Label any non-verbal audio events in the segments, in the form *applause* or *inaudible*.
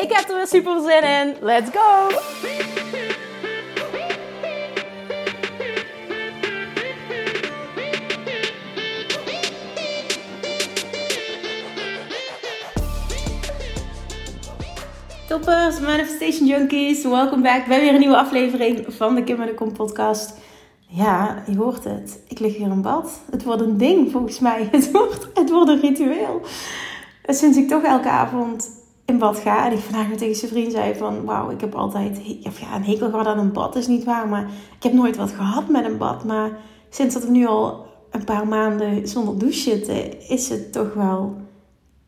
Ik heb er weer super zin in. Let's go! Toppers, Manifestation Junkies, welkom back bij weer een nieuwe aflevering van de Kim en de Kom podcast. Ja, je hoort het. Ik lig hier in bad. Het wordt een ding volgens mij. *laughs* Het wordt, het wordt een ritueel. Sinds ik toch elke avond in bad ga en ik vandaag met tegen zijn vriend zei van... Wauw, ik heb altijd ja, een hekel gehad aan een bad, is niet waar. Maar ik heb nooit wat gehad met een bad. Maar sinds dat we nu al een paar maanden zonder douche zitten, is het toch wel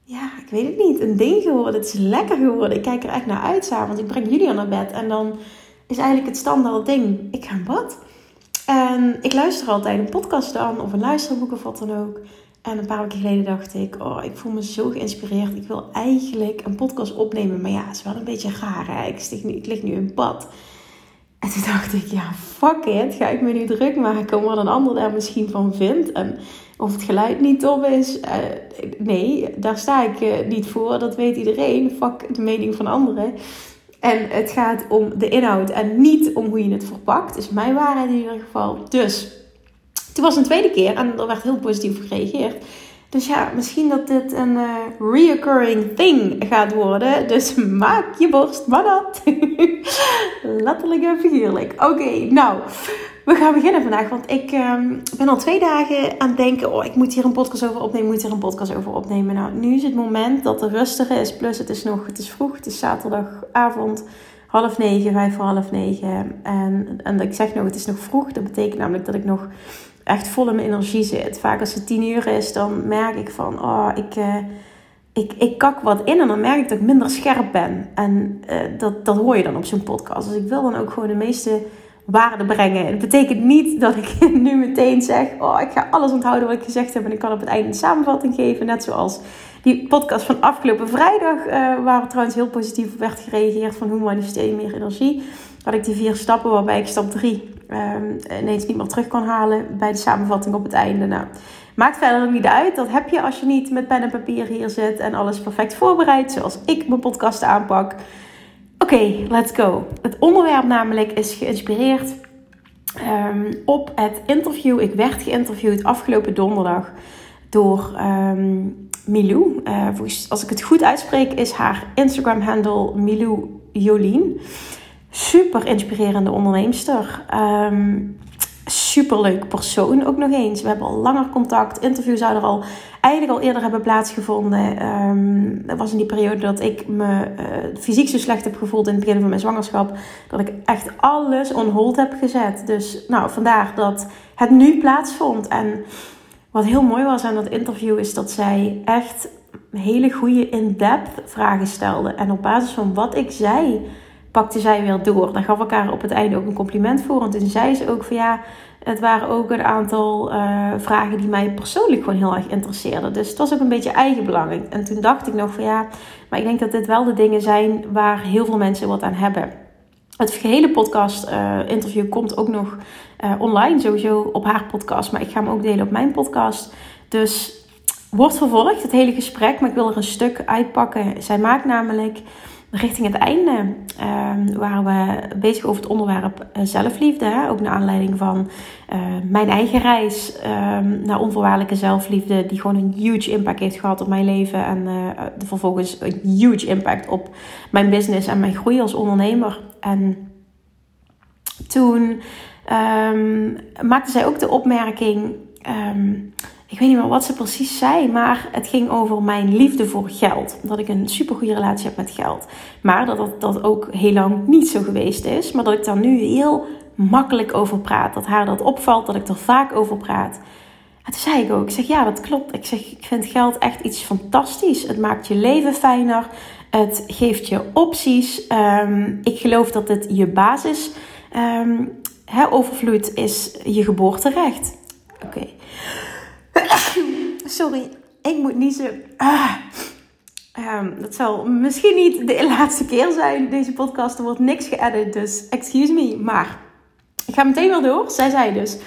ja, ik weet het niet, een ding geworden. Het is lekker geworden. Ik kijk er echt naar uit want Ik breng jullie al naar bed en dan is eigenlijk het standaard ding. Ik ga in bad. En ik luister altijd een podcast dan of een luisterboek of wat dan ook. En een paar weken geleden dacht ik, oh, ik voel me zo geïnspireerd. Ik wil eigenlijk een podcast opnemen. Maar ja, het is wel een beetje raar. Hè? Ik, nu, ik lig nu in bad. En toen dacht ik, ja, fuck it. Ga ik me nu druk maken wat een ander daar misschien van vindt. En of het geluid niet top is. Uh, nee, daar sta ik uh, niet voor. Dat weet iedereen. Fuck de mening van anderen. En het gaat om de inhoud en niet om hoe je het verpakt. Is mijn waarheid in ieder geval. Dus, toen was een tweede keer en er werd heel positief gereageerd. Dus ja, misschien dat dit een uh, reoccurring thing gaat worden. Dus maak je borst maar dat. *laughs* Letterlijk en figuurlijk. Oké, nou. We gaan beginnen vandaag, want ik ehm, ben al twee dagen aan het denken: oh, ik moet hier een podcast over opnemen, moet hier een podcast over opnemen. Nou, nu is het moment dat het rustiger is. Plus, het is nog, het is vroeg, het is zaterdagavond, half negen, vijf voor half negen. En, en ik zeg nog, het is nog vroeg. Dat betekent namelijk dat ik nog echt vol in mijn energie zit. Vaak als het tien uur is, dan merk ik van: oh, ik. Uh, ik, ik kak wat in en dan merk ik dat ik minder scherp ben. En uh, dat, dat hoor je dan op zo'n podcast. Dus ik wil dan ook gewoon de meeste waarde brengen. Het betekent niet dat ik *laughs* nu meteen zeg: Oh, ik ga alles onthouden wat ik gezegd heb. En ik kan op het einde een samenvatting geven. Net zoals die podcast van afgelopen vrijdag, uh, waar trouwens heel positief op werd gereageerd: van hoe manifesteer je meer energie. Had ik die vier stappen, waarbij ik stap drie ehm, ineens niet meer terug kan halen bij de samenvatting op het einde. Nou, maakt verder niet uit. Dat heb je als je niet met pen en papier hier zit en alles perfect voorbereidt, zoals ik mijn podcast aanpak. Oké, let's go. Het onderwerp namelijk is geïnspireerd um, op het interview. Ik werd geïnterviewd afgelopen donderdag door um, Milou. Uh, als ik het goed uitspreek, is haar Instagram-handle Milou Jolien. Super inspirerende onderneemster. Um, superleuk persoon ook nog eens. We hebben al langer contact. Interview zou er al eigenlijk al eerder hebben plaatsgevonden. Um, dat was in die periode dat ik me uh, fysiek zo slecht heb gevoeld in het begin van mijn zwangerschap. Dat ik echt alles on hold heb gezet. Dus nou, vandaar dat het nu plaatsvond. En wat heel mooi was aan dat interview is dat zij echt hele goede in-depth vragen stelde. En op basis van wat ik zei pakte zij weer door. Daar gaf elkaar op het einde ook een compliment voor. En toen zei ze ook van ja, het waren ook een aantal uh, vragen die mij persoonlijk gewoon heel erg interesseerden. Dus het was ook een beetje eigenbelang. En toen dacht ik nog van ja, maar ik denk dat dit wel de dingen zijn waar heel veel mensen wat aan hebben. Het gehele podcast uh, interview komt ook nog uh, online, sowieso op haar podcast. Maar ik ga hem ook delen op mijn podcast. Dus wordt vervolgd, het hele gesprek. Maar ik wil er een stuk uitpakken. Zij maakt namelijk richting het einde uh, waren we bezig over het onderwerp uh, zelfliefde. Hè? Ook naar aanleiding van uh, mijn eigen reis ehm, naar onvoorwaardelijke zelfliefde. Die gewoon een huge impact heeft gehad op mijn leven. En uh, vervolgens een huge impact op mijn business en mijn groei als ondernemer. En toen um, maakte zij ook de opmerking... Um, ik weet niet meer wat ze precies zei, maar het ging over mijn liefde voor geld. Dat ik een supergoeie relatie heb met geld. Maar dat dat, dat ook heel lang niet zo geweest is. Maar dat ik daar nu heel makkelijk over praat. Dat haar dat opvalt, dat ik er vaak over praat. En zei ik ook, ik zeg ja, dat klopt. Ik zeg, ik vind geld echt iets fantastisch. Het maakt je leven fijner. Het geeft je opties. Ehm, ik geloof dat het je basis um, overvloed is je geboorterecht. Oké. *coughs* Sorry, ik moet niezen. Ah. Um, dat zal misschien niet de *laughs* laatste keer zijn. Deze podcast, er wordt niks geëdit, dus excuse me. Maar ik ga meteen wel door. Zij zei dus,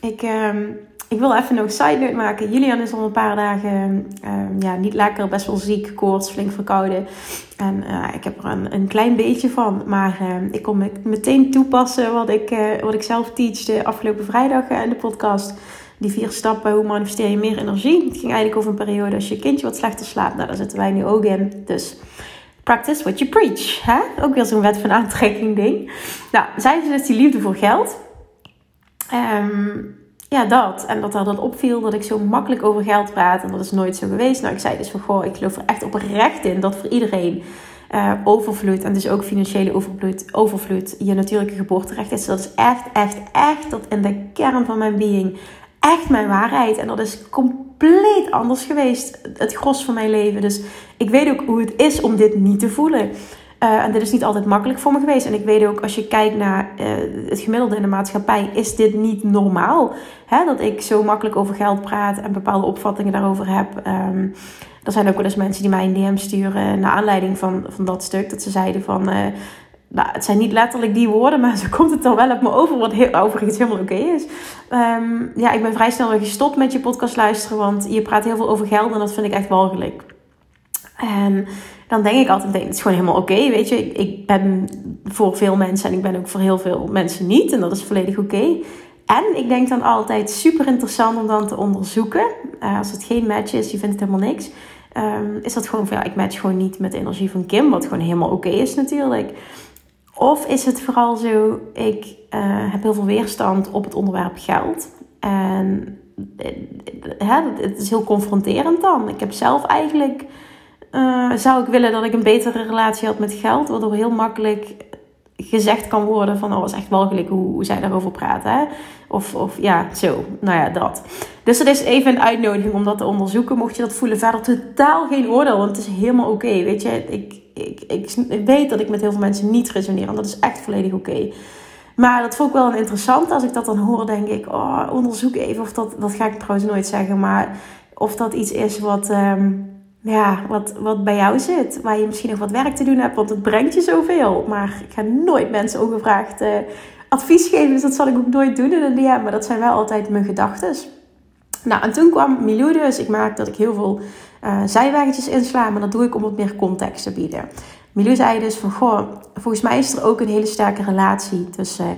ik, um, ik wil even nog side note maken. Julian is al een paar dagen um, ja, niet lekker, best wel ziek, koorts, flink verkouden. En uh, ik heb er een, een, klein beetje van. Maar ik kon meteen toepassen wat ik, uh, wat ik zelf teachde afgelopen vrijdag uh, in de podcast die vier stappen, hoe manifesteer je meer energie? Het ging eigenlijk over een periode als je kindje wat slechter slaapt. Nou, daar zitten wij nu ook in. Dus practice what you preach. Hè? Ook weer zo'n wet van aantrekking ding. Nou, zij dus die liefde voor geld. Um, ja, dat. En dat haar dat opviel dat ik zo makkelijk over geld praat. En dat is nooit zo geweest. Nou, ik zei dus van, goh, ik geloof er echt oprecht in dat voor iedereen uh, overvloed en dus ook financiële overvloed, overvloed je natuurlijke geboorterecht is. Dat is echt, echt, echt dat in de kern van mijn being echt mijn waarheid. En dat is compleet anders geweest, het gros van mijn leven. Dus ik weet ook hoe het is om dit niet te voelen. Uh, en dit is niet altijd makkelijk voor me geweest. En ik weet ook, als je kijkt naar uh, het gemiddelde in de maatschappij, is dit niet normaal. Hè? Dat ik zo makkelijk over geld praat en bepaalde opvattingen daarover heb. Um, er zijn ook wel eens mensen die mij een DM sturen naar aanleiding van, van dat stuk. Dat ze zeiden van, uh, nou, het zijn niet letterlijk die woorden, maar *laughs* zo komt het dan wel op me over, wat heel, overigens helemaal oké is. Um, ja, ik ben vrij snel gestopt met je podcast luisteren, want je praat heel veel over geld en dat vind ik echt walgelijk. En dan denk ik altijd, het is gewoon helemaal oké, weet je. Ik, ben voor veel mensen en ik ben ook voor heel veel mensen niet en dat is volledig oké. En ik denk dan altijd super interessant om dan te onderzoeken. Uh, als het geen match is, je vindt het helemaal niks. Um, is dat gewoon van ja, ik match gewoon niet met de energie van Kim, wat gewoon helemaal oké is natuurlijk. Of is het vooral zo, ik uh, heb heel veel weerstand op het onderwerp geld. En uh, het is heel confronterend dan. Ik heb zelf eigenlijk, uh, zou ik willen dat ik een betere relatie had met geld. Waardoor heel makkelijk gezegd kan worden van, oh, is echt walgelijk hoe, hoe zij daarover praten. Hè? Of, of ja, zo. Nou ja, dat. Dus dat is even een uitnodiging om dat te onderzoeken. Mocht je dat voelen, verder totaal geen oordeel. Want het is helemaal oké. weet je, ik, ik, ik, weet dat ik met heel veel mensen niet resoneer. En dat is echt volledig oké. Maar dat vond ik wel interessant. Als ik dat dan hoor, denk ik, oh, onderzoek even of dat, dat ga ik trouwens nooit zeggen. Maar of dat iets is wat, um, ja, wat, wat bij jou zit. Waar je misschien nog wat werk te doen hebt, want het brengt je zoveel. Maar ik ga nooit mensen ongevraagd uh, advies geven. Dus dat zal ik ook nooit doen in een DM. Maar dat zijn wel altijd mijn gedachten. Nou, en toen kwam Milou dus. Ik merk dat ik heel veel uh, zijweggetjes insla. Maar dat doe ik om wat meer context te bieden. Milou zei dus van, goh, volgens mij is er ook een hele sterke relatie tussen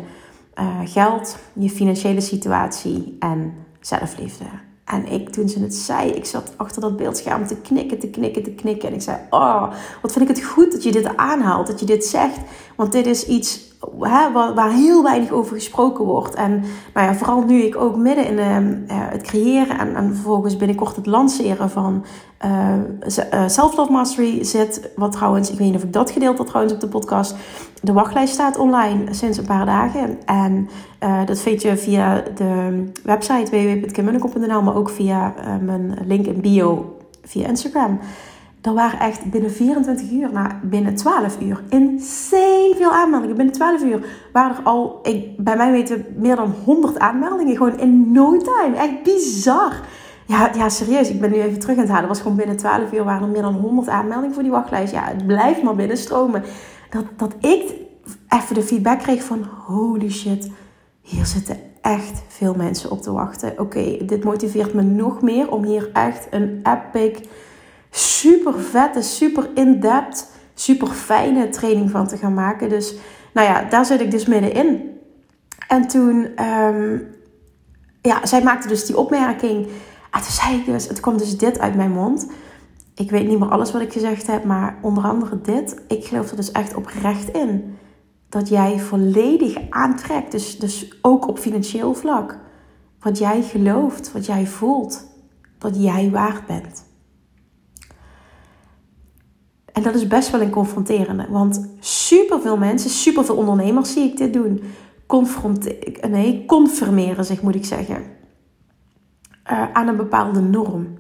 uh, geld, je financiële situatie en zelfliefde. En ik, toen ze het zei, ik zat achter dat beeldscherm te knikken, te knikken, te knikken. En ik zei, oh, wat vind ik het goed dat je dit aanhaalt, dat je dit zegt. Want dit is iets waar, waar, heel weinig over gesproken wordt. En nou ja, vooral nu ik ook midden in uh, het creëren en, en vervolgens binnenkort het lanceren van uh, Self-Love Mastery zit. Wat trouwens, ik weet niet of ik dat gedeeld had trouwens op de podcast. De wachtlijst staat online sinds een paar dagen. En uh, dat vind je via de website www.kimmunnekom.nl, maar ook via mijn link in bio via Instagram. Er waren echt binnen 24 uur, nou binnen 12 uur, insane veel aanmeldingen. Binnen 12 uur waren er al, ik, bij mij weten, meer dan 100 aanmeldingen. Gewoon in no time. Echt bizar. Ja, ja, serieus. Ik ben nu even terug aan het halen. Het was gewoon binnen 12 uur waren er meer dan 100 aanmeldingen voor die wachtlijst. Ja, het blijft maar binnenstromen. Dat, dat ik even de feedback kreeg van holy shit, hier zitten echt veel mensen op te wachten. Oké, dit motiveert me nog meer om hier echt een epic super vette, super in-depth, super fijne training van te gaan maken. Dus nou ja, daar zit ik dus middenin. En toen, um, ja, zij maakte dus die opmerking. En toen zei ik dus, het kwam dus dit uit mijn mond. Ik weet niet meer alles wat ik gezegd heb, maar onder andere dit. Ik geloof er dus echt oprecht in. Dat jij volledig aantrekt, dus, dus ook op financieel vlak. Wat jij gelooft, wat jij voelt, wat jij waard bent. En dat is best wel een confronterende. Want superveel mensen, superveel ondernemers zie ik dit doen. Confronteren, nee, confirmeren zich moet ik zeggen. Uh, aan een bepaalde norm.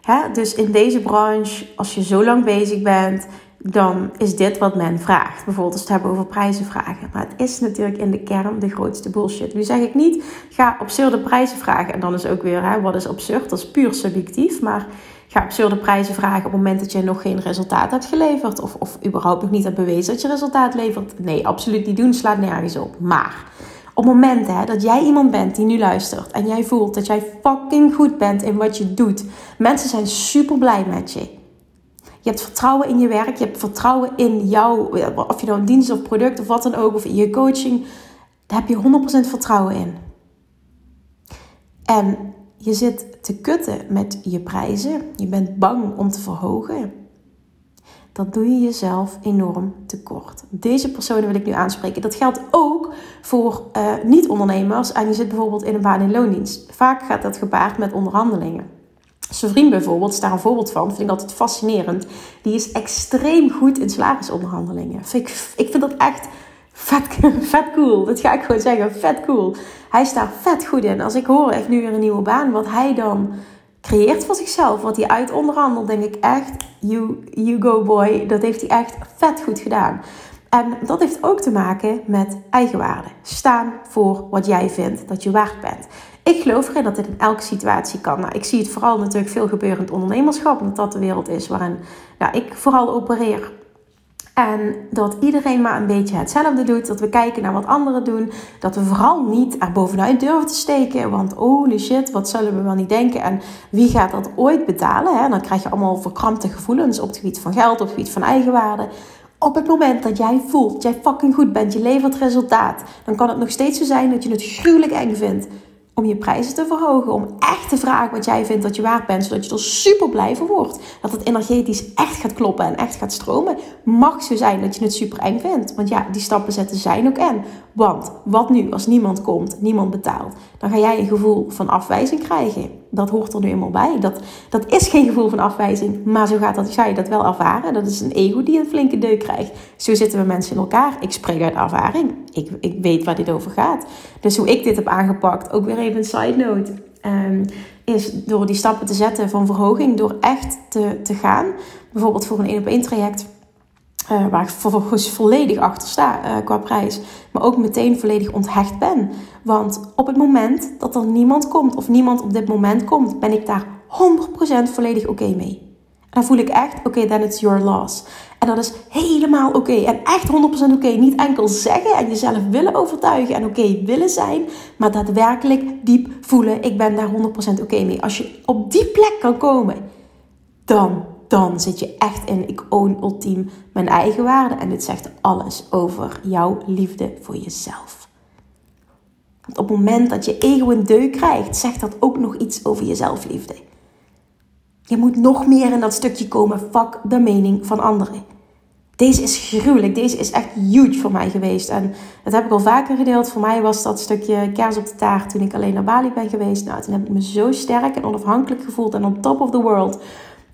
Hè? Dus in deze branche, als je zo lang bezig bent, dan is dit wat men vraagt. Bijvoorbeeld als we het hebben over prijzen vragen. Maar het is natuurlijk in de kern de grootste bullshit. Nu zeg ik niet, ga absurde prijzen vragen. En dan is ook weer, hè, wat is absurd? Dat is puur subjectief. Maar ga absurde prijzen vragen op het moment dat je nog geen resultaat hebt geleverd. Of, of überhaupt nog niet hebt bewezen dat je resultaat levert. Nee, absoluut niet doen. Slaat nergens op. Maar op het moment hè, dat jij iemand bent die nu luistert en jij voelt dat jij fucking goed bent in wat je doet, mensen zijn super blij met je. Je hebt vertrouwen in je werk, je hebt vertrouwen in jou, of je nou een dienst of product of wat dan ook, of in je coaching, daar heb je 100% vertrouwen in. En je zit te kutten met je prijzen, je bent bang om te verhogen dat doe je jezelf enorm tekort. Deze personen wil ik nu aanspreken. Dat geldt ook voor uh, niet-ondernemers en je zit bijvoorbeeld in een baan in loondienst. Vaak gaat dat gepaard met onderhandelingen. Zijn vriend bijvoorbeeld, is daar een voorbeeld van, vind ik altijd fascinerend. Die is extreem goed in salarisonderhandelingen. ik, ik vind dat echt vet, *laughs* vet cool. Dat ga ik gewoon zeggen, vet cool. Hij is daar vet goed in. Als ik hoor, heeft nu weer een nieuwe baan, wat hij dan creëert voor zichzelf, wat hij uit onderhandelt, denk ik echt, you, you go boy, dat heeft hij echt vet goed gedaan. En dat heeft ook te maken met eigenwaarde. Staan voor wat jij vindt dat je waard bent. Ik geloof erin dat dit in elke situatie kan. Nou, ik zie het vooral natuurlijk veel gebeuren in het ondernemerschap, omdat dat de wereld is waarin nou, ik vooral opereer. En dat iedereen maar een beetje hetzelfde doet. Dat we kijken naar wat anderen doen. Dat we vooral niet er bovenuit durven te steken. Want holy shit, wat zullen we wel niet denken? En wie gaat dat ooit betalen? Hè? Dan krijg je allemaal verkrampte gevoelens op het gebied van geld, op het gebied van eigenwaarde. Op het moment dat jij voelt, dat jij fucking goed bent, je levert resultaat. Dan kan het nog steeds zo zijn dat je het gruwelijk eng vindt om je prijzen te verhogen. Om echt te vragen wat jij vindt dat je waard bent. Zodat je er super blij van wordt. Dat het energetisch echt gaat kloppen en echt gaat stromen. Mag zo zijn dat je het super eng vindt. Want ja, die stappen zetten zijn ook en. Want wat nu als niemand komt, niemand betaalt? Dan ga jij een gevoel van afwijzing krijgen. Dat hoort er nu eenmaal bij. Dat, dat is geen gevoel van afwijzing, maar zo gaat dat, ga je dat wel ervaren. Dat is een ego die een flinke deuk krijgt. Zo zitten we mensen in elkaar. Ik spreek uit ervaring. Ik, ik weet waar dit over gaat. Dus hoe ik dit heb aangepakt, ook weer even een side note. Um, is door die stappen te zetten van verhoging, door echt te, te gaan. Bijvoorbeeld voor een 1 op 1 traject uh, waar ik vervolgens volledig achter sta uh, qua prijs. Maar ook meteen volledig onthecht ben. Want op het moment dat er niemand komt, of niemand op dit moment komt, ben ik daar 100% volledig oké mee. En dan voel ik echt, oké, okay, then it's your loss. En dat is helemaal oké. En echt 100% oké. Niet enkel zeggen en jezelf willen overtuigen en oké willen zijn. Maar daadwerkelijk diep voelen, ik ben daar 100% oké mee. Als je op die plek kan komen, dan dan zit je echt in ik own ultiem mijn eigen waarde. En dit zegt alles over jouw liefde voor jezelf. Want op het moment dat je ego een deuk krijgt, zegt dat ook nog iets over je zelfliefde. Je moet nog meer in dat stukje komen, fuck de mening van anderen. Deze is gruwelijk, deze is echt huge voor mij geweest. En dat heb ik al vaker gedeeld. Voor mij was dat stukje kers op de taart toen ik alleen naar Bali ben geweest. Nou, toen heb ik me zo sterk en onafhankelijk gevoeld en on top of the world.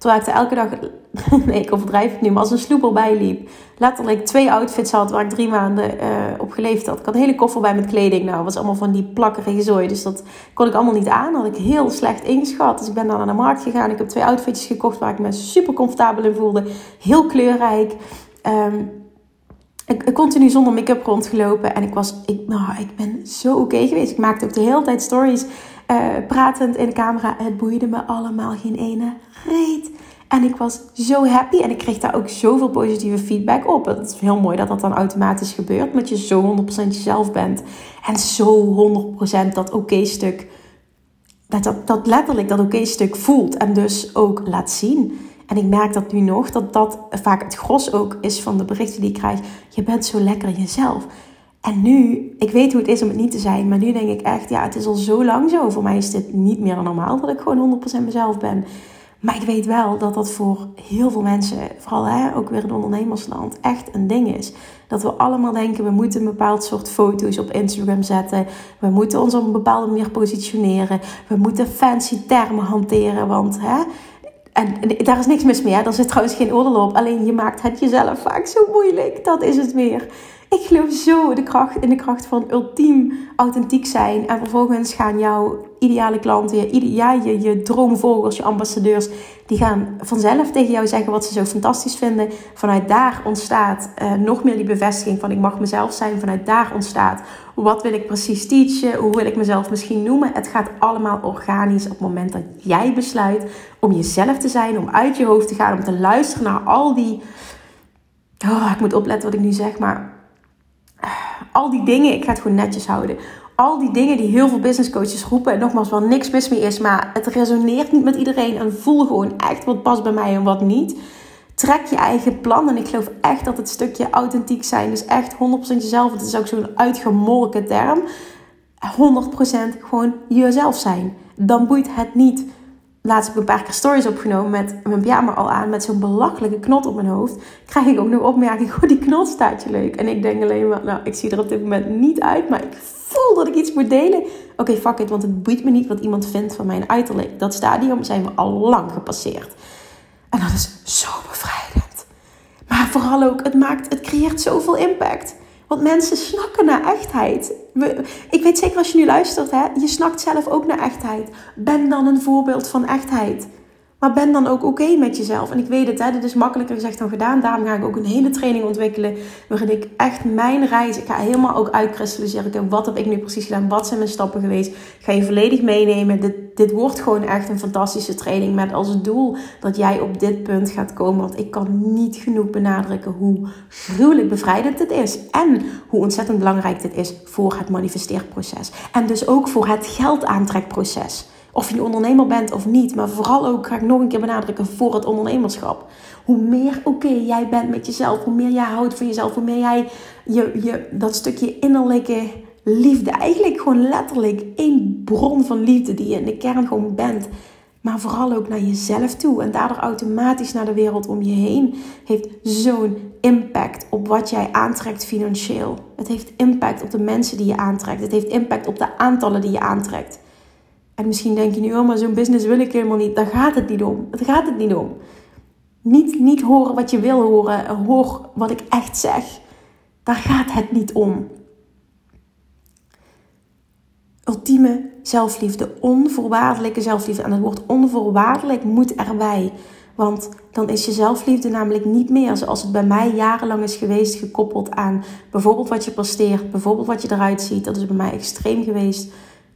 Terwijl ik er elke dag, *laughs* nee ik overdrijf het nu, maar als een sloeper bijliep. Letterlijk twee outfits had waar ik drie maanden uh, op geleefd had. Ik had een hele koffer bij met kleding. Nou, was allemaal van die plakkerige zooi. Dus dat kon ik allemaal niet aan. Had ik heel slecht ingeschat. Dus ik ben dan naar de markt gegaan. Ik heb twee outfitjes gekocht waar ik me super comfortabel in voelde. Heel kleurrijk. Um, ik, continu zonder make-up rondgelopen. En ik was, ik, nou, ik ben zo oké geweest. Ik maakte ook de hele tijd stories uh, pratend in de camera. Het boeide me allemaal geen ene reet. En ik was zo happy en ik kreeg daar ook zoveel positieve feedback op. Het is heel mooi dat dat dan automatisch gebeurt, omdat je zo 100% jezelf bent. En zo 100% dat oké stuk, dat, dat, dat letterlijk dat oké stuk voelt en dus ook laat zien. En ik merk dat nu nog, dat dat vaak het gros ook is van de berichten die ik krijg. Je bent zo lekker jezelf. En nu, ik weet hoe het is om het niet te zijn, maar nu denk ik echt, ja, het is al zo lang zo. Voor mij is dit niet meer normaal dat ik gewoon 100% mezelf ben. Maar ik weet wel dat dat voor heel veel mensen, vooral hè, ook weer in ondernemersland, echt een ding is. Dat we allemaal denken, we moeten een bepaald soort foto's op Instagram zetten. We moeten ons op een bepaalde manier positioneren. We moeten fancy termen hanteren, want hè, en daar is niks mis mee, hè? daar zit trouwens geen oordeel op. Alleen je maakt het jezelf vaak zo moeilijk. Dat is het weer. Ik geloof zo de kracht, in de kracht van ultiem authentiek zijn. En vervolgens gaan jouw ideale klanten, je, ja, je, je droomvolgers, je ambassadeurs, die gaan vanzelf tegen jou zeggen wat ze zo fantastisch vinden. Vanuit daar ontstaat uh, nog meer die bevestiging van ik mag mezelf zijn. Vanuit daar ontstaat wat wil ik precies teachen, hoe wil ik mezelf misschien noemen. Het gaat allemaal organisch op het moment dat jij besluit om jezelf te zijn, om uit je hoofd te gaan, om te luisteren naar al die. Oh, ik moet opletten wat ik nu zeg, maar al die dingen, ik ga het gewoon netjes houden. Al die dingen die heel veel business coaches roepen. En nogmaals, waar niks mis mee is. Maar het resoneert niet met iedereen. En voel gewoon echt wat past bij mij en wat niet. Trek je eigen plan. En ik geloof echt dat het stukje authentiek zijn. Dus echt 100% jezelf. Het is ook zo'n uitgemolken term. 100% gewoon jezelf zijn. Dan boeit het niet laatst heb ik een paar keer stories opgenomen met mijn pyjama al aan, met zo'n belachelijke knot op mijn hoofd. Krijg ik ook nog opmerking, goh, *laughs* die knot staat je leuk. En ik denk alleen maar, nou, ik zie er op dit moment niet uit, maar ik voel dat ik iets moet delen. Oké, fuck it, want het boeit me niet wat iemand vindt van mijn uiterlijk. Dat stadium zijn we al lang gepasseerd. En dat is zo bevrijdend. Maar vooral ook, het maakt, het creëert zoveel impact. Want mensen snakken naar echtheid. Ik weet zeker als je nu luistert, hè, je snakt zelf ook naar echtheid. Ben dan een voorbeeld van echtheid. Maar ben dan ook oké met jezelf. En ik weet het, hè, dit is makkelijker gezegd dan gedaan. Daarom ga ik ook een hele training ontwikkelen. Waarin ik echt mijn reis, ik ga helemaal ook uitkristalliseren. Wat heb ik nu precies gedaan? Wat zijn mijn stappen geweest? ga je volledig meenemen. Dit, dit wordt gewoon echt een fantastische training. Met als doel dat jij op dit punt gaat komen. Want ik kan niet genoeg benadrukken hoe gruwelijk bevrijdend dit is. En hoe ontzettend belangrijk dit is voor het manifesteerproces. En dus ook voor het geldaantrekproces. Of je ondernemer bent of niet. Maar vooral ook, ga ik nog een keer benadrukken, voor het ondernemerschap. Hoe meer oké jij bent met jezelf, hoe meer jij houdt van jezelf, hoe meer jij je, je, dat stukje innerlijke liefde, eigenlijk gewoon letterlijk één bron van liefde die je in de kern gewoon bent. Maar vooral ook naar jezelf toe en daardoor automatisch naar de wereld om je heen. Heeft zo'n impact op wat jij aantrekt financieel. Het heeft impact op de mensen die je aantrekt. Het heeft impact op de aantallen die je aantrekt. En misschien denk je nu, oh, maar zo'n business wil ik helemaal niet. Daar gaat het niet om. Daar gaat het niet om. Niet, niet horen wat je wil horen. Hoor wat ik echt zeg. Daar gaat het niet om. Ultieme zelfliefde. Onvoorwaardelijke zelfliefde. En het woord onvoorwaardelijk moet erbij. Want dan is je zelfliefde namelijk niet meer zoals het bij mij jarenlang is geweest, gekoppeld aan bijvoorbeeld wat je presteert, bijvoorbeeld wat je eruit ziet. Dat is bij mij extreem geweest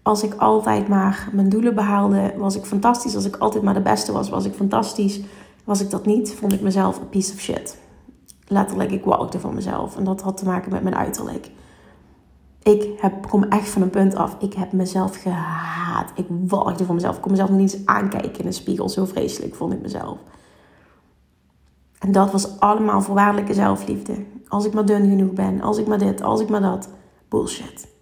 als ik altijd maar mijn doelen behaalde, was ik fantastisch. Als ik altijd maar de beste was, was ik fantastisch. Was ik dat niet, vond ik mezelf een piece of shit. Letterlijk, ik walgde van mezelf. En dat had te maken met mijn uiterlijk. Ik heb, kom echt van een punt af. Ik heb mezelf gehaat. Ik walgde van mezelf. Ik kon mezelf nog niet eens aankijken in de spiegel. Zo vreselijk vond ik mezelf. En dat was allemaal voorwaardelijke zelfliefde. Als ik maar dun genoeg ben. Als ik maar dit. Als ik maar dat. Bullshit.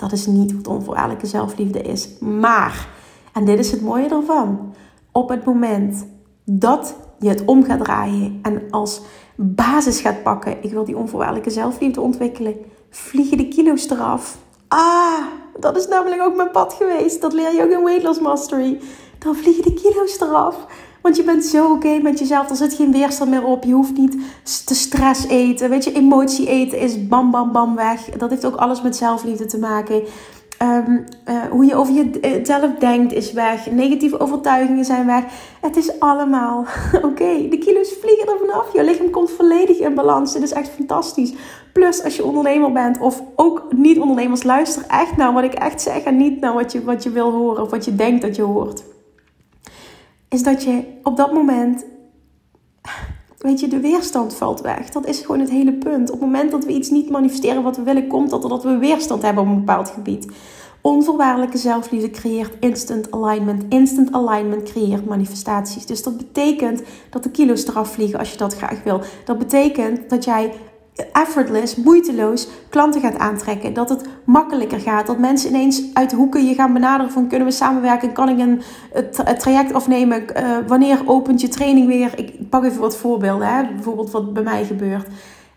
Dat is niet wat onvoorwaardelijke zelfliefde is. Maar, en dit is het mooie ervan, op het moment dat je het om gaat draaien en als basis gaat pakken, ik wil die onvoorwaardelijke zelfliefde ontwikkelen, vliegen de kilo's eraf. Ah, dat is namelijk ook mijn pad geweest. Dat leer je ook in Weight Loss Mastery. Dan vliegen de kilo's eraf. Want je bent zo oké met jezelf. Er zit geen weerstand meer op. Je hoeft niet te stress eten. Weet je, emotie eten is bam, bam, bam weg. Dat heeft ook alles met zelfliefde te maken. Ehm, eh, hoe je over jezelf denkt is weg. Negatieve overtuigingen zijn weg. Het is allemaal *laughs* oké. De kilo's vliegen er vanaf. Je lichaam komt volledig in balans. Dit is echt fantastisch. Plus als je ondernemer bent of ook niet ondernemers, luister echt naar wat ik echt zeg en niet naar wat je, wat je wil horen of wat je denkt dat je hoort is dat je op dat moment, weet je, de weerstand valt weg. Dat is gewoon het hele punt. Op het moment dat we iets niet manifesteren wat we willen, komt dat doordat we weerstand hebben op een bepaald gebied. Onvoorwaardelijke zelfliefde creëert instant alignment. Instant alignment creëert manifestaties. Dus dat betekent dat de kilo's eraf vliegen als je dat graag wil. Dat betekent dat jij effortless, moeiteloos klanten gaat aantrekken. Dat het makkelijker gaat. Dat mensen ineens uit hoeken je gaan benaderen van kunnen we samenwerken? Kan ik een traject afnemen? Uh, wanneer opent je training weer? Ik pak even wat voorbeelden. Hè? Bijvoorbeeld wat bij mij gebeurt.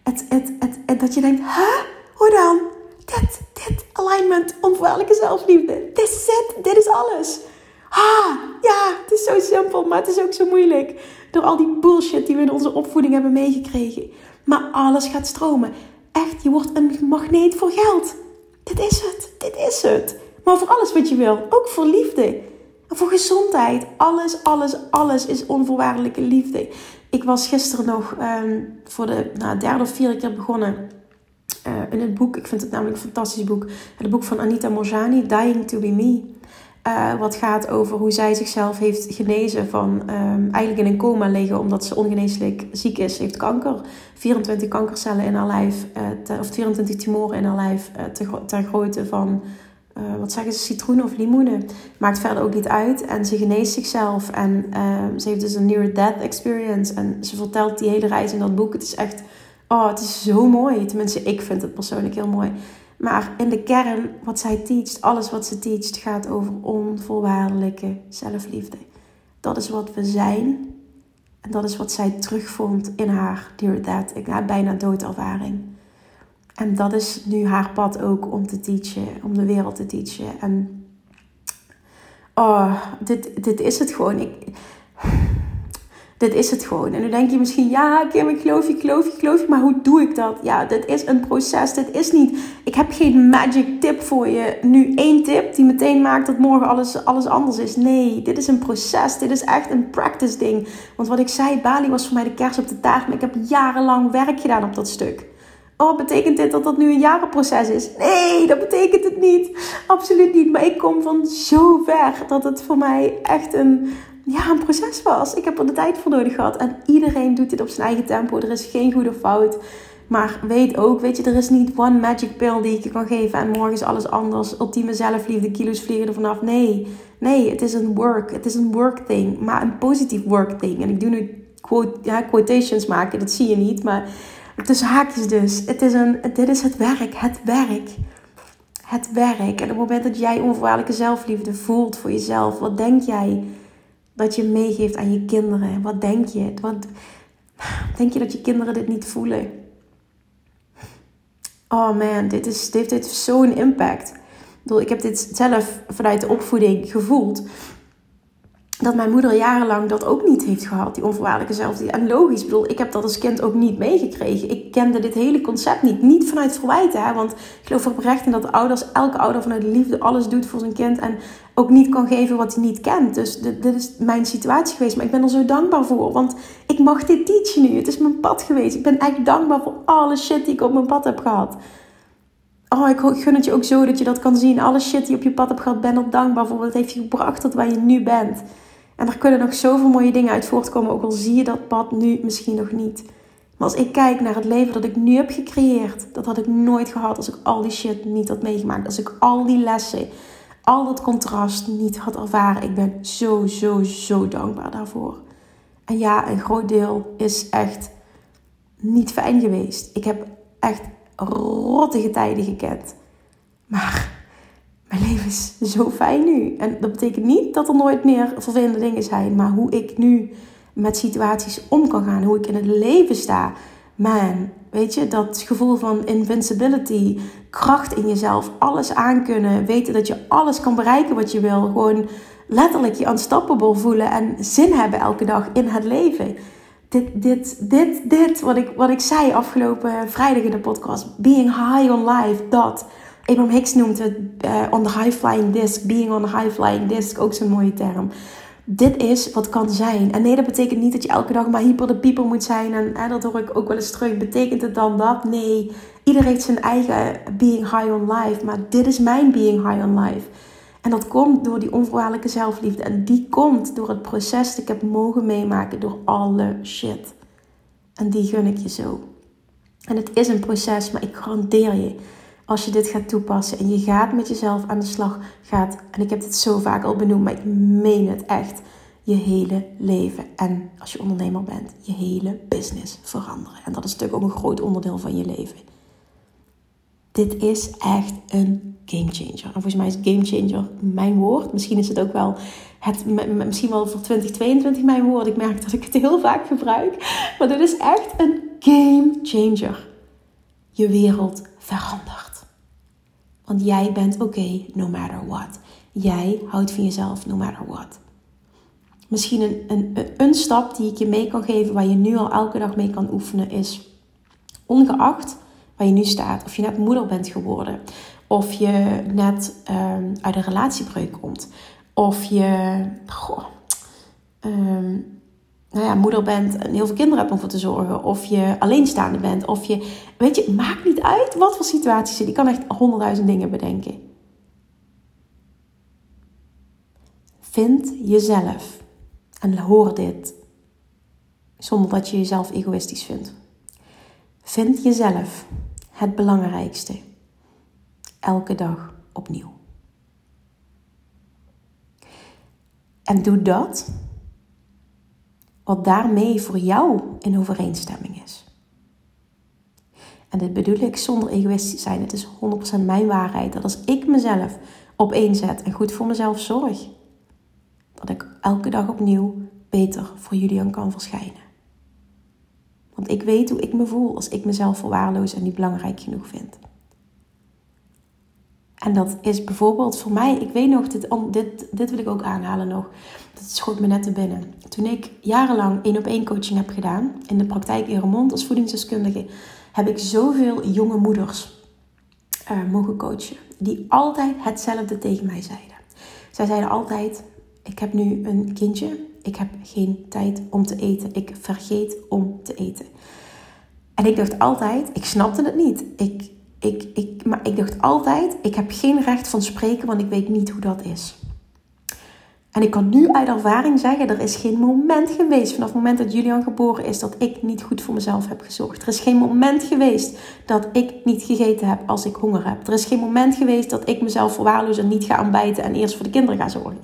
Het, het, het, dat je denkt, huh? Hoe dan? Dit, dit, alignment, onvoorwaardelijke zelfliefde. Dit is het, dit is alles. Ah, ja, het is zo simpel, maar het is ook zo moeilijk. Door al die bullshit die we in onze opvoeding hebben meegekregen. Maar alles gaat stromen. echt, je wordt een magneet voor geld. Dit is het, dit is het. Maar voor alles wat je wil, ook voor liefde. En voor gezondheid. Alles, alles, alles is onvoorwaardelijke liefde. Ik was gisteren nog um, voor de nou, derde of vierde keer begonnen uh, in het boek. Ik vind het namelijk een fantastisch boek. Het boek van Anita Morjani, Dying to be Me. Uh, wat gaat over hoe zij zichzelf heeft genezen van um, eigenlijk in een coma liggen omdat ze ongeneeslijk ziek is. Heeft kanker, 24 kankercellen in haar lijf, te, of 24 tumoren in haar lijf te, ter grootte van, wat zeggen ze, citroen of limoenen. Maakt verder ook niet uit. En ze geneest zichzelf en ehm, ze heeft dus een near-death experience. En ze vertelt die hele reis in dat boek. Het is echt, oh, het is zo mooi. Tenminste, ik vind het persoonlijk heel mooi. Maar in de kern, wat zij teacht, alles wat ze teacht, gaat over onvoorwaardelijke zelfliefde. Dat is wat we zijn. En dat is wat zij terugvond in haar Dear Dad, haar bijna doodervaring. En dat is nu haar pad ook om te teachen, om de wereld te teachen. En oh, dit, dit is het gewoon. Ik, dit is het gewoon. En nu denk je misschien, ja Kim, ik geloof je, ik geloof je, ik geloof je. Maar hoe doe ik dat? Ja, dit is een proces. Dit is niet, ik heb geen magic tip voor je. Nu één tip die meteen maakt dat morgen alles, alles anders is. Nee, dit is een proces. Dit is echt een practice ding. Want wat ik zei, Bali was voor mij de kers op de taart. Maar ik heb jarenlang werk gedaan op dat stuk. Oh, betekent dit dat dat nu een jarenproces is? Nee, dat betekent het niet. Absoluut niet. Maar ik kom van zo ver dat het voor mij echt een, ja, een proces was. Ik heb er de tijd voor nodig gehad. En iedereen doet dit op zijn eigen tempo. Er is geen goede fout. Maar weet ook, weet je, er is niet one magic pill die ik je kan geven. En morgen is alles anders. Ultieme zelfliefde, kilo's vliegen er vanaf. Nee, nee, het is een work. Het is een work thing. Maar een positief work thing. En ik doe nu quote, ja, quotations maken. Dat zie je niet. Maar tussen haakjes dus. Het is een, dit is het werk. Het werk. Het werk. En op het moment dat jij onvoorwaardelijke zelfliefde voelt voor jezelf. Wat denk jij? Dat je meegeeft aan je kinderen? Wat denk je? Wat, denk je dat je kinderen dit niet voelen? Oh man, dit, is, dit heeft zo'n impact. Ik heb dit zelf vanuit de opvoeding gevoeld dat mijn moeder jarenlang dat ook niet heeft gehad, die onvoorwaardelijke zelfliefde. En logisch, bedoel, ik heb dat als kind ook niet meegekregen. Ik kende dit hele concept niet. Niet vanuit verwijten, hè? want ik geloof oprecht in dat ouders, elke ouder vanuit liefde alles doet voor zijn kind en ook niet kan geven wat hij niet kent. Dus dit, is mijn situatie geweest, maar ik ben er zo dankbaar voor, want ik mag dit teachen nu. Het is mijn pad geweest. Ik ben echt dankbaar voor alle shit die ik op mijn pad heb gehad. Oh, ik gun het je ook zo dat je dat kan zien. Alle shit die op je pad hebt gehad, ben er dankbaar voor. Wat heeft je gebracht tot waar je nu bent. En er kunnen nog zoveel mooie dingen uit voortkomen, ook al zie je dat pad nu misschien nog niet. Maar als ik kijk naar het leven dat ik nu heb gecreëerd, dat had ik nooit gehad als ik al die shit niet had meegemaakt. Als ik al die lessen, al dat contrast niet had ervaren. Ik ben zo, zo, zo dankbaar daarvoor. En ja, een groot deel is echt niet fijn geweest. Ik heb echt rottige tijden gekend. Maar mijn leven is zo fijn nu. En dat betekent niet dat er nooit meer vervelende dingen zijn. Maar hoe ik nu met situaties om kan gaan. Hoe ik in het leven sta. Man, weet je, dat gevoel van invincibility. Kracht in jezelf. Alles aankunnen. Weten dat je alles kan bereiken wat je wil. Gewoon letterlijk je unstoppable voelen. En zin hebben elke dag in het leven. Dit, dit, dit, dit, wat ik, wat ik zei afgelopen vrijdag in de podcast. Being high on life, dat Abraham Hicks noemt het uh, on the high flying disc, being on the high flying disc, ook zo'n mooie term. Dit is wat kan zijn. En nee, dat betekent niet dat je elke dag maar hyper de pieper moet zijn. En dat hoor ik ook wel eens terug. Betekent het dan dat? Nee. Iedereen heeft zijn eigen being high on life. Maar dit is mijn being high on life. En dat komt door die onvoorwaardelijke zelfliefde. En die komt door het proces dat ik heb mogen meemaken. Door alle shit. En die gun ik je zo. En het is een proces, maar ik garandeer je als je dit gaat toepassen en je gaat met jezelf aan de slag, gaat, en ik heb dit zo vaak al benoemd, maar ik meen het echt, je hele leven en als je ondernemer bent, je hele business veranderen. En dat is natuurlijk ook een groot onderdeel van je leven. Dit is echt een game changer. En volgens mij is game changer mijn woord. Misschien is het ook wel het, misschien wel voor 2022 mijn woord. Ik merk dat ik het heel vaak gebruik. Maar dit is echt een game changer. Je wereld verandert. Want jij bent oké, no matter what. Jij houdt van jezelf, no matter what. Misschien een, een, een stap die ik je mee kan geven, waar je nu al elke dag mee kan oefenen, is ongeacht waar je nu staat. Of je net moeder bent geworden. Of je net um, uit een relatiebreuk komt. Of je goh, um, nou ja, moeder bent en heel veel kinderen hebt om voor te zorgen. Of je alleenstaande bent. Of je, weet je, maakt niet uit wat voor situaties je. Je kan echt honderdduizend dingen bedenken. Vind jezelf. En hoor dit. Zonder dat je jezelf egoïstisch vindt. Vind jezelf het belangrijkste. Elke dag opnieuw. En doe dat wat daarmee voor jou in overeenstemming is. En dit bedoel ik zonder egoïstisch zijn. Het is 100% mijn waarheid. Dat als ik mezelf op één zet en goed voor mezelf zorg, dat ik elke dag opnieuw beter voor Julian kan verschijnen. Want ik weet hoe ik me voel als ik mezelf verwaarloos en niet belangrijk genoeg vind. En dat is bijvoorbeeld voor mij, ik weet nog, dit, dit, dit wil ik ook aanhalen nog. Dat schoot me net te binnen. Toen ik jarenlang één op één coaching heb gedaan in de praktijk in Remond als voedingsdeskundige, heb ik zoveel jonge moeders uh, mogen coachen. Die altijd hetzelfde tegen mij zeiden. Zij zeiden altijd: Ik heb nu een kindje, ik heb geen tijd om te eten. Ik vergeet om te eten. En ik dacht altijd, ik snapte het niet. Ik, ik, ik, maar ik dacht altijd, ik heb geen recht van spreken, want ik weet niet hoe dat is. En ik kan nu uit ervaring zeggen, er is geen moment geweest vanaf het moment dat Julian geboren is dat ik niet goed voor mezelf heb gezorgd. Er is geen moment geweest dat ik niet gegeten heb als ik honger heb. Er is geen moment geweest dat ik mezelf verwaarloos en niet ga aanbijten en eerst voor de kinderen ga zorgen.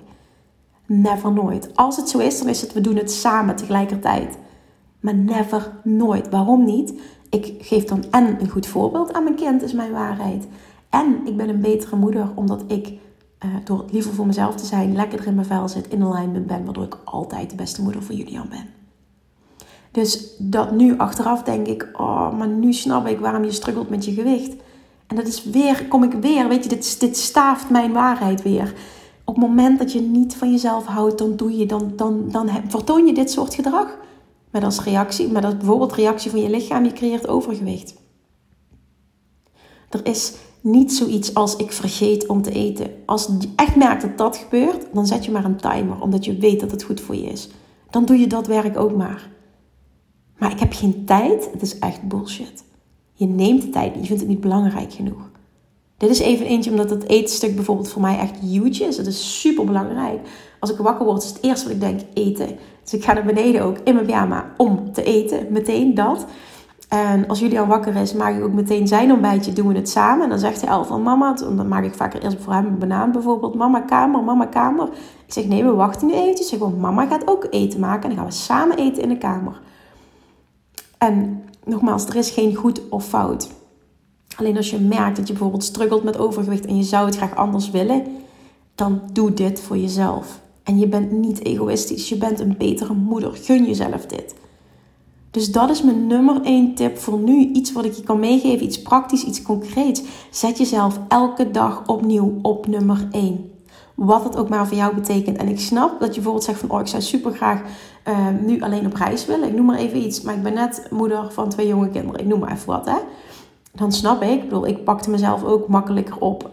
Never nooit. Als het zo is, dan is het we doen het samen tegelijkertijd. Maar never nooit. Waarom niet? ik geef dan en een goed voorbeeld aan mijn kind, is mijn waarheid. En ik ben een betere moeder omdat ik uh, door liever voor mezelf te zijn, lekkerder in mijn vel zit, in alignment ben, waardoor ik altijd de beste moeder voor Julian ben. Dus dat nu achteraf denk ik, oh, maar nu snap ik waarom je struggelt met je gewicht. En dat is weer, kom ik weer, weet je, dit, dit staaft mijn waarheid weer. Op het moment dat je niet van jezelf houdt, dan doe je, dan, dan, dan vertoon je dit soort gedrag. Met als reactie, met als bijvoorbeeld reactie van je lichaam, je creëert overgewicht. Er is niet zoiets als ik vergeet om te eten. Als je echt merkt dat dat gebeurt, dan zet je maar een timer, omdat je weet dat het goed voor je is. Dan doe je dat werk ook maar. Maar ik heb geen tijd, het is echt bullshit. Je neemt de tijd, je vindt het niet belangrijk genoeg. Dit is even eentje omdat het etenstuk bijvoorbeeld voor mij echt huge is. Het is super belangrijk. Als ik wakker word, is het eerste wat ik denk eten. Dus ik ga naar beneden ook in mijn pyjama om te eten. Meteen dat. En als Julian wakker is, maak ik ook meteen zijn ontbijtje. Doen we het samen. En dan zegt hij al van mama. Dan maak ik vaker eerst voor hem een banaan bijvoorbeeld. Mama kamer, mama kamer. Ik zeg nee, we wachten nu eventjes. Ik mama gaat ook eten maken. En dan gaan we samen eten in de kamer. En nogmaals, er is geen goed of fout. Alleen als je merkt dat je bijvoorbeeld struggelt met overgewicht en je zou het graag anders willen, dan doe dit voor jezelf. En je bent niet egoïstisch, je bent een betere moeder. Gun jezelf dit. Dus dat is mijn nummer één tip voor nu. Iets wat ik je kan meegeven, iets praktisch, iets concreets. Zet jezelf elke dag opnieuw op nummer één. Wat het ook maar voor jou betekent. En ik snap dat je bijvoorbeeld zegt van... oh, ik zou super graag uh, nu alleen op reis willen. Ik noem maar even iets. Maar ik ben net moeder van twee jonge kinderen. Ik noem maar even wat, hè dan snap ik, ik bedoel, ik pakte mezelf ook makkelijker op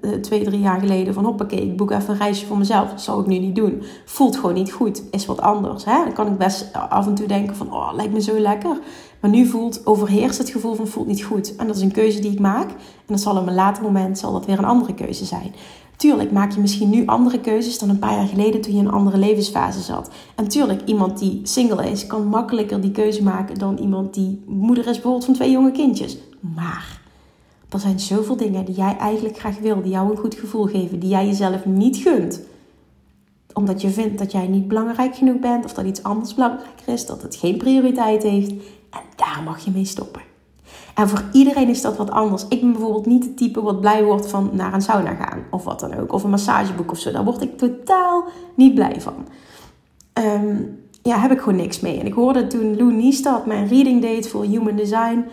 uh, twee, drie jaar geleden. Van hoppakee, ik boek even een reisje voor mezelf. Dat zou ik nu niet doen. Voelt gewoon niet goed. Is wat anders. Hè? Dan kan ik best af en toe denken van, oh, lijkt me zo lekker. Maar nu voelt, overheerst het gevoel van voelt niet goed. En dat is een keuze die ik maak. En dan zal op een later moment zal dat weer een andere keuze zijn. Tuurlijk maak je misschien nu andere keuzes dan een paar jaar geleden toen je in een andere levensfase zat. En tuurlijk, iemand die single is, kan makkelijker die keuze maken dan iemand die moeder is bijvoorbeeld van twee jonge kindjes. Maar er zijn zoveel dingen die jij eigenlijk graag wil, die jou een goed gevoel geven, die jij jezelf niet gunt. Omdat je vindt dat jij niet belangrijk genoeg bent of dat iets anders belangrijker is, dat het geen prioriteit heeft. En daar mag je mee stoppen. En voor iedereen is dat wat anders. Ik ben bijvoorbeeld niet het type wat blij wordt van naar een sauna gaan of wat dan ook. Of een massageboek of zo. Daar word ik totaal niet blij van. Um, ja, heb ik gewoon niks mee. En ik hoorde toen Lou Niestad mijn reading deed voor Human Design.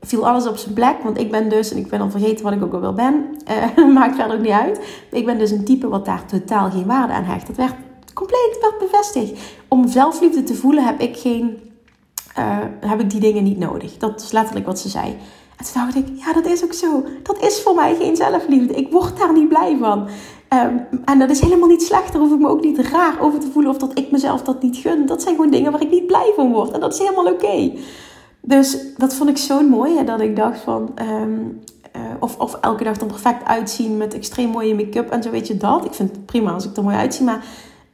Viel alles op zijn plek, want ik ben dus, en ik ben al vergeten wat ik ook al wel ben, uh, *laughs* maakt verder ook niet uit. Ik ben dus een type wat daar totaal geen waarde aan hecht. Dat werd compleet bevestigd. Om zelfliefde te voelen heb ik geen uh, heb ik die dingen niet nodig. Dat is letterlijk wat ze zei. En toen dacht ik, ja, dat is ook zo. Dat is voor mij geen zelfliefde. Ik word daar niet blij van. Ehm, en dat is helemaal niet slecht. Daar hoef ik me ook niet raar over te voelen of dat ik mezelf dat niet gun. Dat zijn gewoon dingen waar ik niet blij van word. En dat is helemaal oké. Dus dat vond ik zo mooi. dat ik dacht van... Ehm, eh, of, of elke dag er perfect uitzien met extreem mooie make-up en zo weet je dat. Ik vind het prima als ik er mooi uitzie. Maar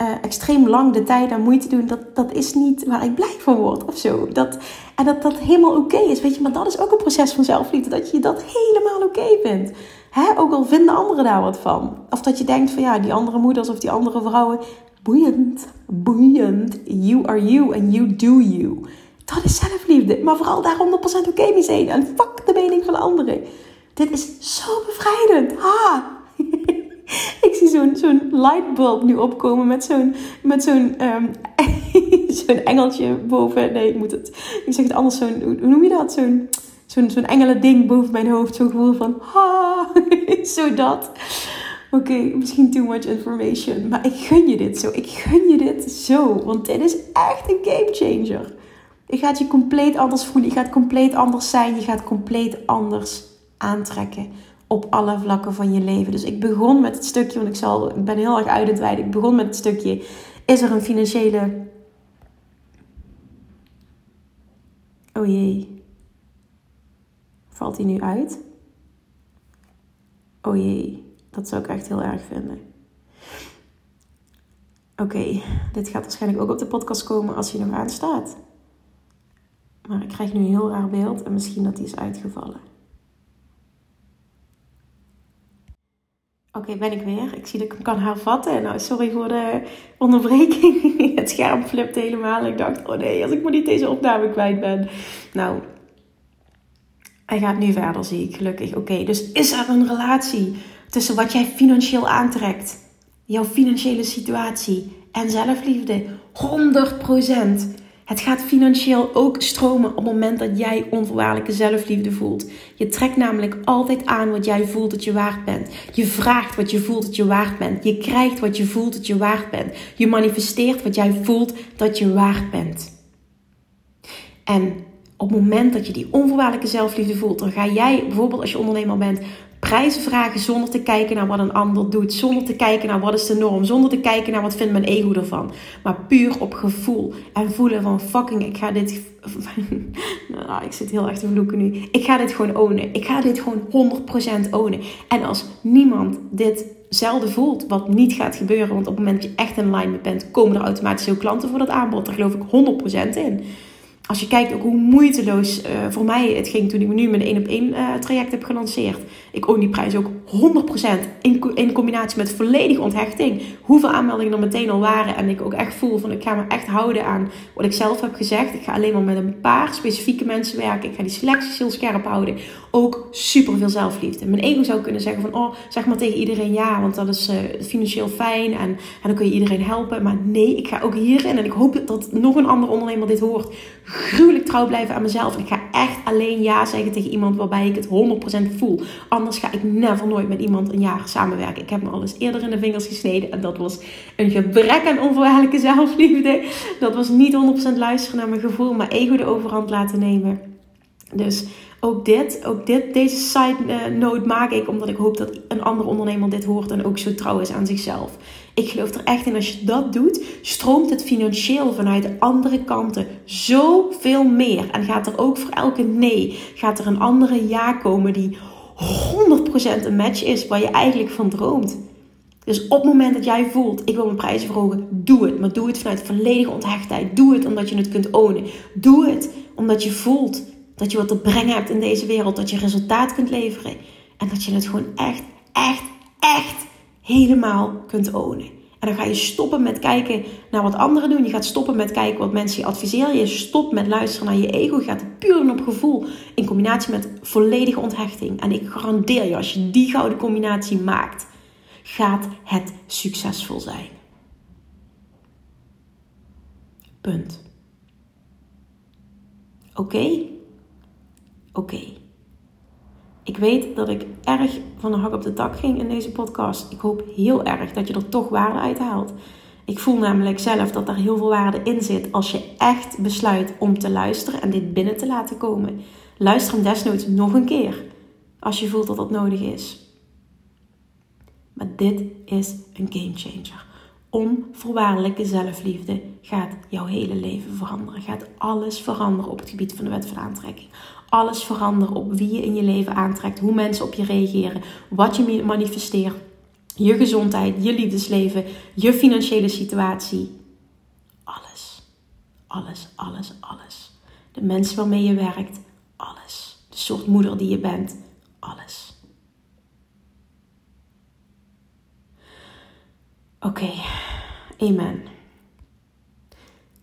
uh, extreem lang de tijd en moeite doen, dat, dat is niet waar ik blij van word of zo. Dat, en dat dat helemaal oké is, weet je. Maar dat is ook een proces van zelfliefde, dat je dat helemaal oké vindt. Hè? Ook al vinden anderen daar wat van. Of dat je denkt van ja, die andere moeders of die andere vrouwen, boeiend, boeiend. You are you and you do you. Dat is zelfliefde. Maar vooral daar 100% oké okay mee zijn. En fuck de mening van anderen. Dit is zo bevrijdend. Ha! *laughs* ik zie zo'n zo'n lightbulb nu opkomen met zo'n met zo'n um, *laughs* zo'n engeltje boven. Nee, ik moet het. Ik zeg het anders zo'n. Hoe noem je dat? Zo'n zo'n zo'n engelen ding boven mijn hoofd. Zo'n gevoel van ha, *laughs* zo dat. Oké, misschien too much information. Maar ik gun je dit zo. Ik gun je dit zo. Want dit is echt een game changer. Je gaat je compleet anders voelen. Je gaat compleet anders zijn. Je gaat compleet anders aantrekken op alle vlakken van je leven. Dus ik begon met het stukje, want ik, zal, ben heel erg uit het wijden. Ik begon met het stukje, is er een financiële... Oh jee. Valt hij nu uit? Oh jee, dat zou ik echt heel erg vinden. Oké, dit gaat waarschijnlijk ook op de podcast komen als hij nog aanstaat. Maar ik krijg nu een heel raar beeld en misschien dat hij is uitgevallen. Oké, ben ik weer. Ik zie dat ik hem kan hervatten. Nou, sorry voor de onderbreking. *laughs* Het scherm flipt helemaal. Ik dacht, oh nee, als ik maar niet deze opname kwijt ben. Nou, hij gaat nu verder, zie ik gelukkig. Oké, dus is er een relatie tussen wat jij financieel aantrekt, jouw financiële situatie en zelfliefde? 100%. Het gaat financieel ook stromen op het moment dat jij onvoorwaardelijke zelfliefde voelt. Je trekt namelijk altijd aan wat jij voelt dat je waard bent. Je vraagt wat je voelt dat je waard bent. Je krijgt wat je voelt dat je waard bent. Je manifesteert wat jij voelt dat je waard bent. En op het moment dat je die onvoorwaardelijke zelfliefde voelt, dan ga jij bijvoorbeeld als je ondernemer bent, prijzen vragen zonder te kijken naar wat een ander doet. Zonder te kijken naar wat is de norm. Zonder te kijken naar wat vindt mijn ego ervan. Maar puur op gevoel. En voelen van fucking ik ga dit... *laughs* nou, ik zit heel erg te vloeken nu. Ik ga dit gewoon ownen. Ik ga dit gewoon 100% ownen. En als niemand ditzelfde voelt, wat niet gaat gebeuren. Want op het moment dat je echt in alignment bent, komen er automatisch ook klanten voor dat aanbod. Daar geloof ik 100% in als je kijkt ook hoe moeiteloos uh, voor mij het ging toen ik nu mijn 1 op 1 uh, traject heb gelanceerd. Ik own die prijs ook 100% in, in combinatie met volledige onthechting. Hoeveel aanmeldingen er meteen al waren. En ik ook echt voel van ik ga me echt houden aan wat ik zelf heb gezegd. Ik ga alleen maar met een paar specifieke mensen werken. Ik ga die selecties heel scherp houden. Ook super veel zelfliefde. Mijn ego zou kunnen zeggen van oh zeg maar tegen iedereen ja. Want dat is uh, financieel fijn en, en dan kun je iedereen helpen. Maar nee, ik ga ook hierin. En ik hoop dat nog een ander ondernemer dit hoort gruwelijk trouw blijven aan mezelf. En ik ga echt alleen ja zeggen tegen iemand waarbij ik het 100% voel. Anders ga ik never nooit met iemand een jaar samenwerken. Ik heb me al eens eerder in de vingers gesneden. En dat was een gebrek aan onvoorwaardelijke zelfliefde. Dat was niet 100% luisteren naar mijn gevoel, maar ego de overhand laten nemen. Dus ook dit, ook dit, deze side eh, note maak ik omdat ik hoop dat een andere ondernemer dit hoort en ook zo trouw is aan zichzelf. Ik geloof er echt in, als je dat doet, stroomt het financieel vanuit de andere kanten zoveel meer. En gaat er ook voor elke nee, gaat er een andere ja komen die 100% een match is waar je eigenlijk van droomt. Dus op het moment dat jij voelt, ik wil mijn prijzen verhogen, doe het. Maar doe het vanuit volledige onthechtheid. Doe het omdat je het kunt ownen. Doe het omdat je voelt dat je wat te brengen hebt in deze wereld. Dat je resultaat kunt leveren. En dat je het gewoon echt, echt, echt helemaal kunt ownen. En dan ga je stoppen met kijken naar wat anderen doen. Je gaat stoppen met kijken wat mensen je adviseren. Je stopt met luisteren naar je ego. Je gaat puur op gevoel. In combinatie met volledige onthechting. En ik garandeer je, als je die gouden combinatie maakt, gaat het succesvol zijn. Punt. Oké? Oké. Ik weet dat ik erg van de hak op de tak ging in deze podcast. Ik hoop heel erg dat je er toch waarde uit haalt. Ik voel namelijk zelf dat er heel veel waarde in zit als je echt besluit om te luisteren en dit binnen te laten komen. Luister hem desnoods nog een keer als je voelt dat dat nodig is. Maar dit is een game changer. Onvoorwaardelijke zelfliefde gaat jouw hele leven veranderen. Gaat alles veranderen op het gebied van de wet van aantrekking. Alles veranderen op wie je in je leven aantrekt, hoe mensen op je reageren, wat je manifesteert, je gezondheid, je liefdesleven, je financiële situatie. Alles. Alles, alles, alles. De mensen waarmee je werkt, alles. De soort moeder die je bent, alles. Oké, amen.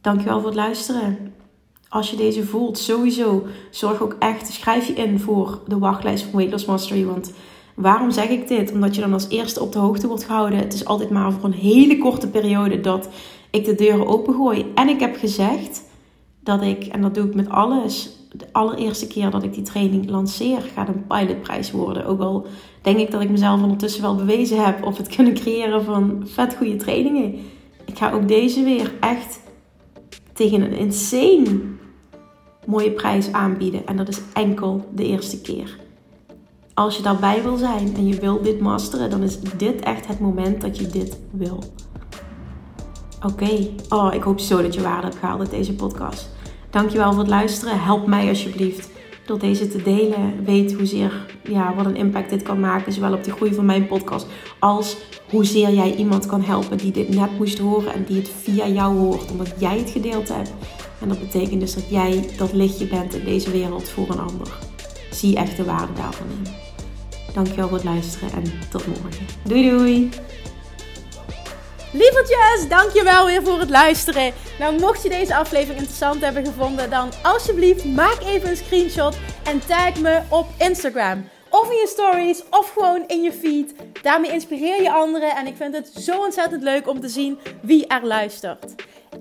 Dankjewel voor het luisteren. Als je deze voelt, sowieso zorg ook echt, schrijf je in voor de wachtlijst van Weight Loss Mastery. Want waarom zeg ik dit? Omdat je dan als eerste op de hoogte wordt gehouden. Het is altijd maar voor een hele korte periode dat ik de deuren opengooi. En ik heb gezegd dat ik, en dat doe ik met alles, de allereerste keer dat ik die training lanceer, gaat een pilotprijs worden. Ook al denk ik dat ik mezelf ondertussen wel bewezen heb of het kunnen creëren van vet goede trainingen. Ik ga ook deze weer echt tegen een insane mooie prijs aanbieden. En dat is enkel de eerste keer. Als je daarbij wil zijn en je wilt dit masteren, dan is dit echt het moment dat je dit wil. Oké, oh, ik hoop zo dat je waarde hebt gehaald uit deze podcast. Dankjewel voor het luisteren. Help mij alsjeblieft door deze te delen. Weet hoezeer, ja, wat een impact dit kan maken. Zowel op de groei van mijn podcast als hoezeer jij iemand kan helpen die dit net moest horen en die het via jou hoort. Omdat jij het gedeeld hebt. En dat betekent dus dat jij dat lichtje bent in deze wereld voor een ander. Zie echt de waarde daarvan in. Dankjewel voor het luisteren en tot morgen. Doei doei! Lievertjes, dankjewel weer voor het luisteren. Nou, mocht je deze aflevering interessant hebben gevonden, dan alsjeblieft maak even een screenshot en tag me op Instagram. Of in je stories, of gewoon in je feed. Daarmee inspireer je anderen en ik vind het zo ontzettend leuk om te zien wie er luistert.